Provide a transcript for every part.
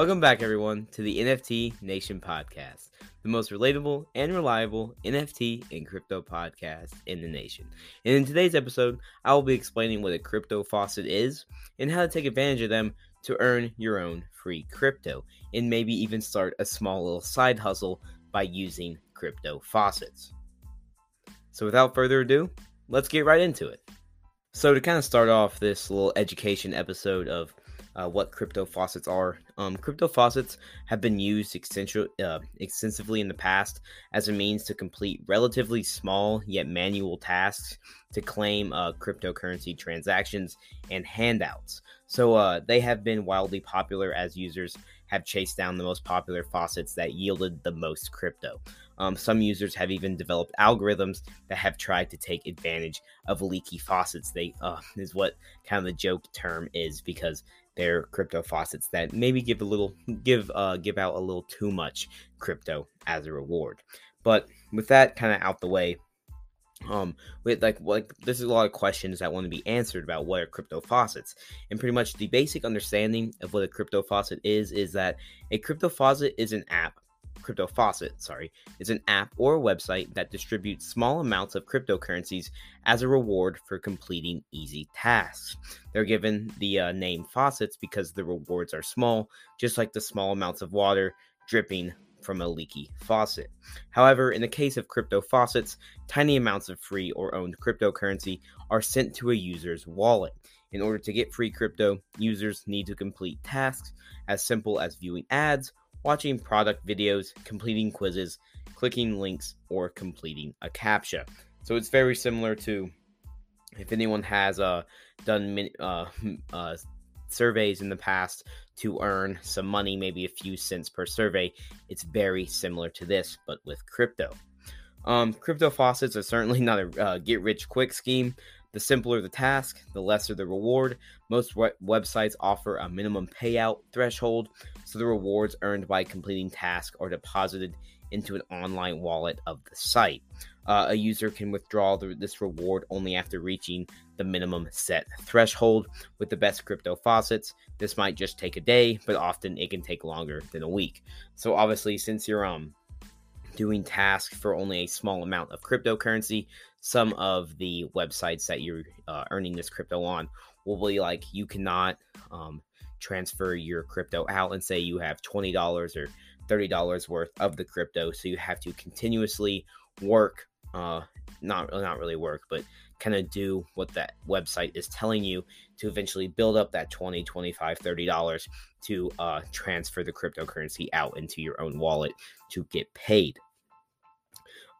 Welcome back, everyone, to the NFT Nation podcast, the most relatable and reliable NFT and crypto podcast in the nation. And in today's episode, I will be explaining what a crypto faucet is and how to take advantage of them to earn your own free crypto, and maybe even start a small little side hustle by using crypto faucets. So, without further ado, let's get right into it. So, to kind of start off this little education episode of uh, what crypto faucets are. Um, crypto faucets have been used uh, extensively in the past as a means to complete relatively small yet manual tasks to claim uh, cryptocurrency transactions and handouts. So uh, they have been wildly popular as users have chased down the most popular faucets that yielded the most crypto. Um, some users have even developed algorithms that have tried to take advantage of leaky faucets. They uh, is what kind of the joke term is because they're crypto faucets that maybe give a little give uh give out a little too much crypto as a reward. But with that kind of out the way, um with like like this is a lot of questions that want to be answered about what are crypto faucets and pretty much the basic understanding of what a crypto faucet is is that a crypto faucet is an app Crypto Faucet, sorry, is an app or website that distributes small amounts of cryptocurrencies as a reward for completing easy tasks. They're given the uh, name faucets because the rewards are small, just like the small amounts of water dripping from a leaky faucet. However, in the case of crypto faucets, tiny amounts of free or owned cryptocurrency are sent to a user's wallet. In order to get free crypto, users need to complete tasks as simple as viewing ads watching product videos, completing quizzes, clicking links, or completing a CAPTCHA. So it's very similar to if anyone has uh, done uh, uh, surveys in the past to earn some money, maybe a few cents per survey, it's very similar to this, but with crypto. Um, crypto faucets are certainly not a uh, get rich quick scheme. The simpler the task, the lesser the reward. Most websites offer a minimum payout threshold, so the rewards earned by completing tasks are deposited into an online wallet of the site. Uh, a user can withdraw the, this reward only after reaching the minimum set threshold. With the best crypto faucets, this might just take a day, but often it can take longer than a week. So obviously, since you're um doing tasks for only a small amount of cryptocurrency, some of the websites that you're uh, earning this crypto on will be like you cannot um, transfer your crypto out and say you have $20 or $30 worth of the crypto. So you have to continuously work, uh, not, not really work, but kind of do what that website is telling you to eventually build up that 20 25 30 dollars to uh, transfer the cryptocurrency out into your own wallet to get paid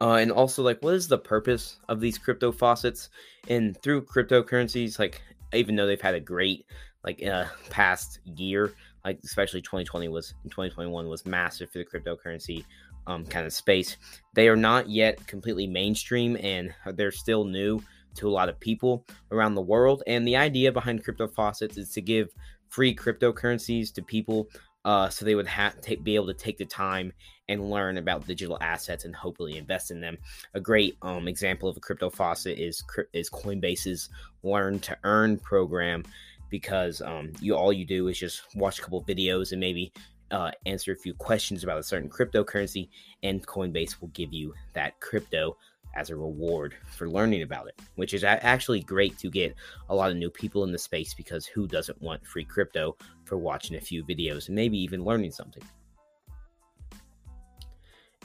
uh, and also like what is the purpose of these crypto faucets? And through cryptocurrencies like even though they've had a great like uh, past year like especially 2020 was 2021 was massive for the cryptocurrency um, kind of space. They are not yet completely mainstream and they're still new to a lot of people around the world. And the idea behind crypto faucets is to give free cryptocurrencies to people uh, so they would have be able to take the time and learn about digital assets and hopefully invest in them. A great um, example of a crypto faucet is is Coinbase's Learn to Earn program, because um, you all you do is just watch a couple videos and maybe uh, answer a few questions about a certain cryptocurrency, and Coinbase will give you that crypto as a reward for learning about it, which is actually great to get a lot of new people in the space because who doesn't want free crypto for watching a few videos and maybe even learning something?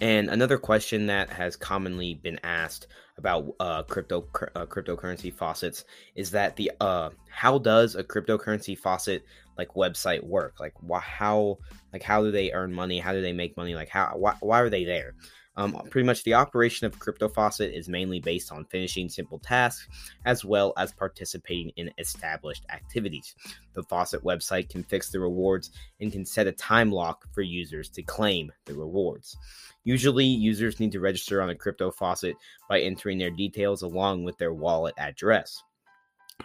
And another question that has commonly been asked about uh, crypto uh, cryptocurrency faucets is that the uh, how does a cryptocurrency faucet like website work? Like wh- how like how do they earn money? How do they make money? Like how why, why are they there? Um, pretty much the operation of Crypto Faucet is mainly based on finishing simple tasks as well as participating in established activities. The Faucet website can fix the rewards and can set a time lock for users to claim the rewards. Usually, users need to register on a Crypto Faucet by entering their details along with their wallet address.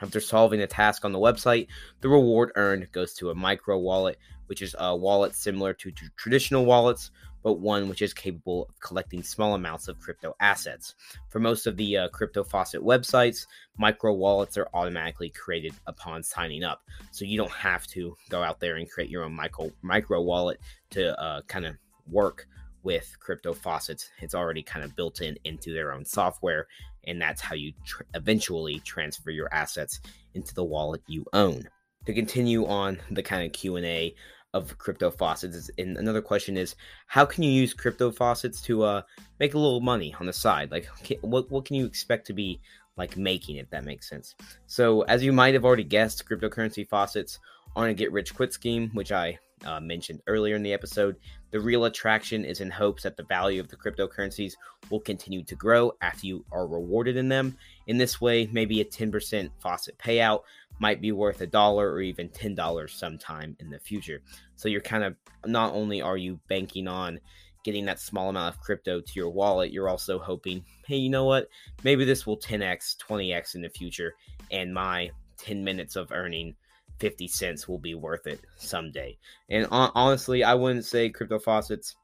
After solving a task on the website, the reward earned goes to a micro wallet, which is a wallet similar to traditional wallets but one which is capable of collecting small amounts of crypto assets. For most of the uh, Crypto Faucet websites, micro wallets are automatically created upon signing up, so you don't have to go out there and create your own micro micro wallet to uh, kind of work with crypto faucets. It's already kind of built in into their own software and that's how you tr- eventually transfer your assets into the wallet you own. To continue on the kind of q&a of crypto faucets and another question is how can you use crypto faucets to uh, make a little money on the side? Like what, what can you expect to be like making if that makes sense? So as you might have already guessed cryptocurrency faucets aren't a get rich quick scheme which i uh, mentioned earlier in the episode. The real attraction is in hopes that the value of the cryptocurrencies will continue to grow after you are rewarded in them. In this way, maybe a 10% faucet payout might be worth a dollar or even $10 sometime in the future. So you're kind of not only are you banking on getting that small amount of crypto to your wallet, you're also hoping, hey, you know what? Maybe this will 10x, 20x in the future, and my 10 minutes of earning 50 cents will be worth it someday. And honestly, I wouldn't say crypto faucets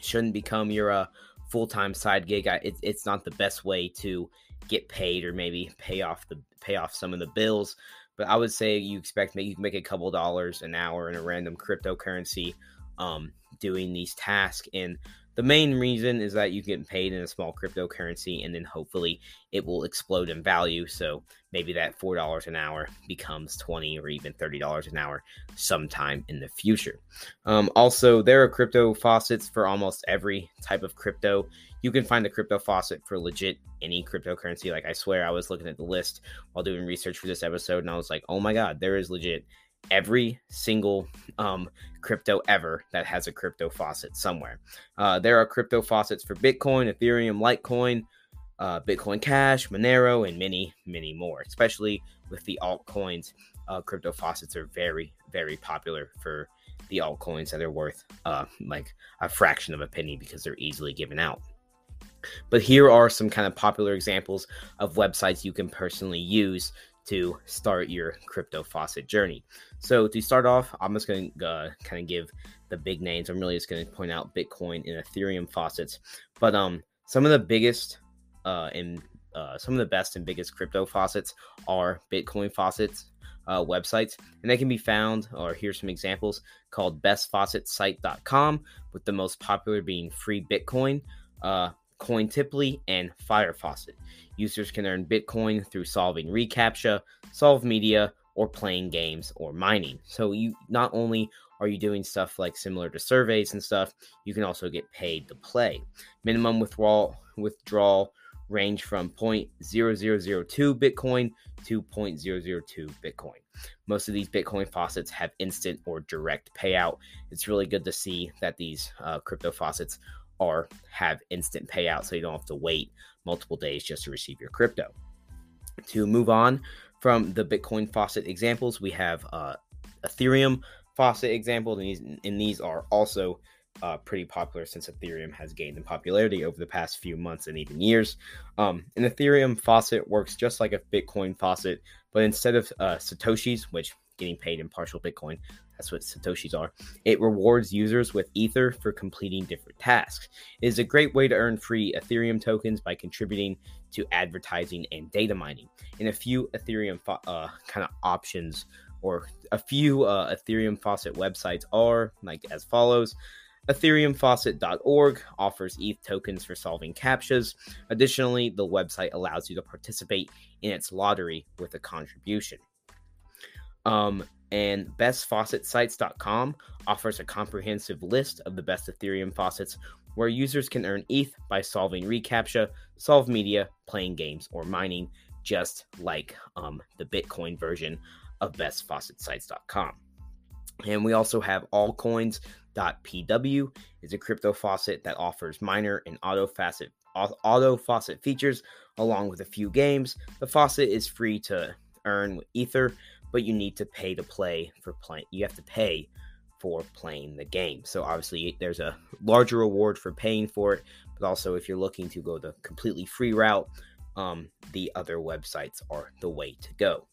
shouldn't become your uh, full time side gig. I, it, it's not the best way to get paid or maybe pay off the pay off some of the bills. But I would say you expect maybe you can make a couple dollars an hour in a random cryptocurrency um, doing these tasks. And the main reason is that you get paid in a small cryptocurrency and then hopefully it will explode in value. So maybe that $4 an hour becomes 20 or even $30 an hour sometime in the future. Um, also, there are crypto faucets for almost every type of crypto. You can find a crypto faucet for legit any cryptocurrency. Like I swear, I was looking at the list while doing research for this episode and I was like, oh my God, there is legit every single um, crypto ever that has a crypto faucet somewhere. Uh, there are crypto faucets for Bitcoin, Ethereum, Litecoin, uh, Bitcoin Cash, Monero, and many, many more. Especially with the altcoins, uh, crypto faucets are very, very popular for the altcoins that are worth uh, like a fraction of a penny because they're easily given out. But here are some kind of popular examples of websites you can personally use to start your crypto faucet journey. So to start off, I'm just going to uh, kind of give the big names. I'm really just going to point out Bitcoin and Ethereum faucets, but um, some of the biggest uh, and uh, some of the best and biggest crypto faucets are Bitcoin faucets uh, websites, and they can be found. Or here's some examples called bestfaucetsite.com, with the most popular being Free Bitcoin. Uh, Cointiply, and Fire Faucet. Users can earn Bitcoin through solving reCAPTCHA, solve media, or playing games or mining. So you not only are you doing stuff like similar to surveys and stuff, you can also get paid to play. Minimum withdrawal withdrawal range from 0.0002 Bitcoin to 0.002 Bitcoin. Most of these Bitcoin faucets have instant or direct payout. It's really good to see that these uh, crypto faucets or have instant payout so you don't have to wait multiple days just to receive your crypto. To move on from the Bitcoin faucet examples, we have uh, Ethereum faucet example, and these, and these are also uh, pretty popular since Ethereum has gained in popularity over the past few months and even years. Um, an Ethereum faucet works just like a Bitcoin faucet, but instead of uh, Satoshis, which getting paid in partial Bitcoin, that's what Satoshis are. It rewards users with Ether for completing different tasks. It is a great way to earn free Ethereum tokens by contributing to advertising and data mining. And a few Ethereum uh, kind of options or a few uh, Ethereum faucet websites are like as follows. EthereumFaucet.org offers ETH tokens for solving CAPTCHAs. Additionally, the website allows you to participate in its lottery with a contribution. Um, and bestfaucetsites.com offers a comprehensive list of the best Ethereum faucets where users can earn ETH by solving reCAPTCHA, solve media, playing games, or mining, just like um, the Bitcoin version of bestfaucetsites.com. And we also have allcoins.pw is a crypto faucet that offers miner and auto faucet auto faucet features along with a few games. The faucet is free to earn with Ether but you need to pay to play for playing. You have to pay for playing the game. So obviously, there's a larger reward for paying for it, but also if you're looking to go the completely free route, um, the other websites are the way to go.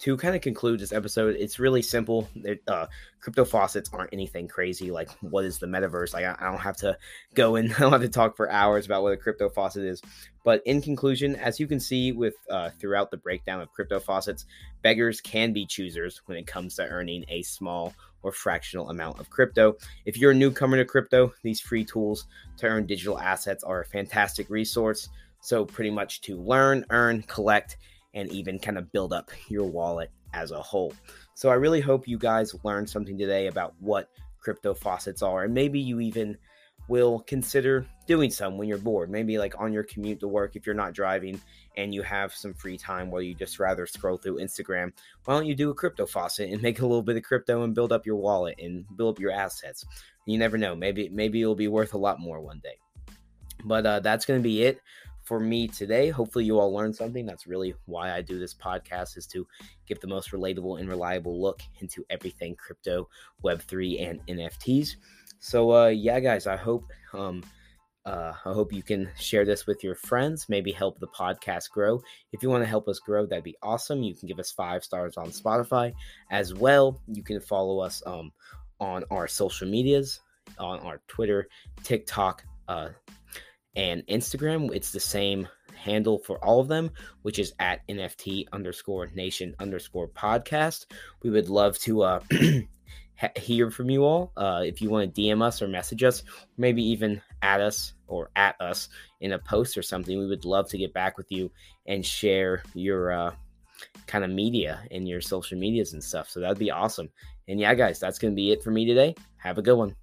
To kind of conclude this episode, it's really simple. Uh, crypto faucets aren't anything crazy. Like, what is the metaverse? Like, I, I don't have to go and I don't have to talk for hours about what a crypto faucet is. But in conclusion, as you can see with uh, throughout the breakdown of crypto faucets, beggars can be choosers when it comes to earning a small or fractional amount of crypto. If you're a newcomer to crypto, these free tools to earn digital assets are a fantastic resource. So, pretty much to learn, earn, collect, and even kind of build up your wallet as a whole. So, I really hope you guys learned something today about what crypto faucets are, and maybe you even will consider doing some when you're bored. Maybe like on your commute to work if you're not driving and you have some free time where you just rather scroll through Instagram. Why don't you do a crypto faucet and make a little bit of crypto and build up your wallet and build up your assets? You never know. Maybe maybe it'll be worth a lot more one day. But uh, that's going to be it for me today. Hopefully, you all learned something. That's really why I do this podcast is to give the most relatable and reliable look into everything crypto, Web3, and NFTs. So, uh, yeah, guys, I hope um, uh, I hope you can share this with your friends. Maybe help the podcast grow. If you want to help us grow, that'd be awesome. You can give us five stars on Spotify as well. You can follow us um, on our social medias on our Twitter, TikTok, uh, and Instagram. It's the same handle for all of them, which is at NFT underscore nation underscore podcast. We would love to uh, hear from you all. Uh, if you want to DM us or message us, maybe even at us or at us in a post or something, we would love to get back with you and share your uh, kind of media and your social medias and stuff. So that'd be awesome. And yeah, guys, that's going to be it for me today. Have a good one.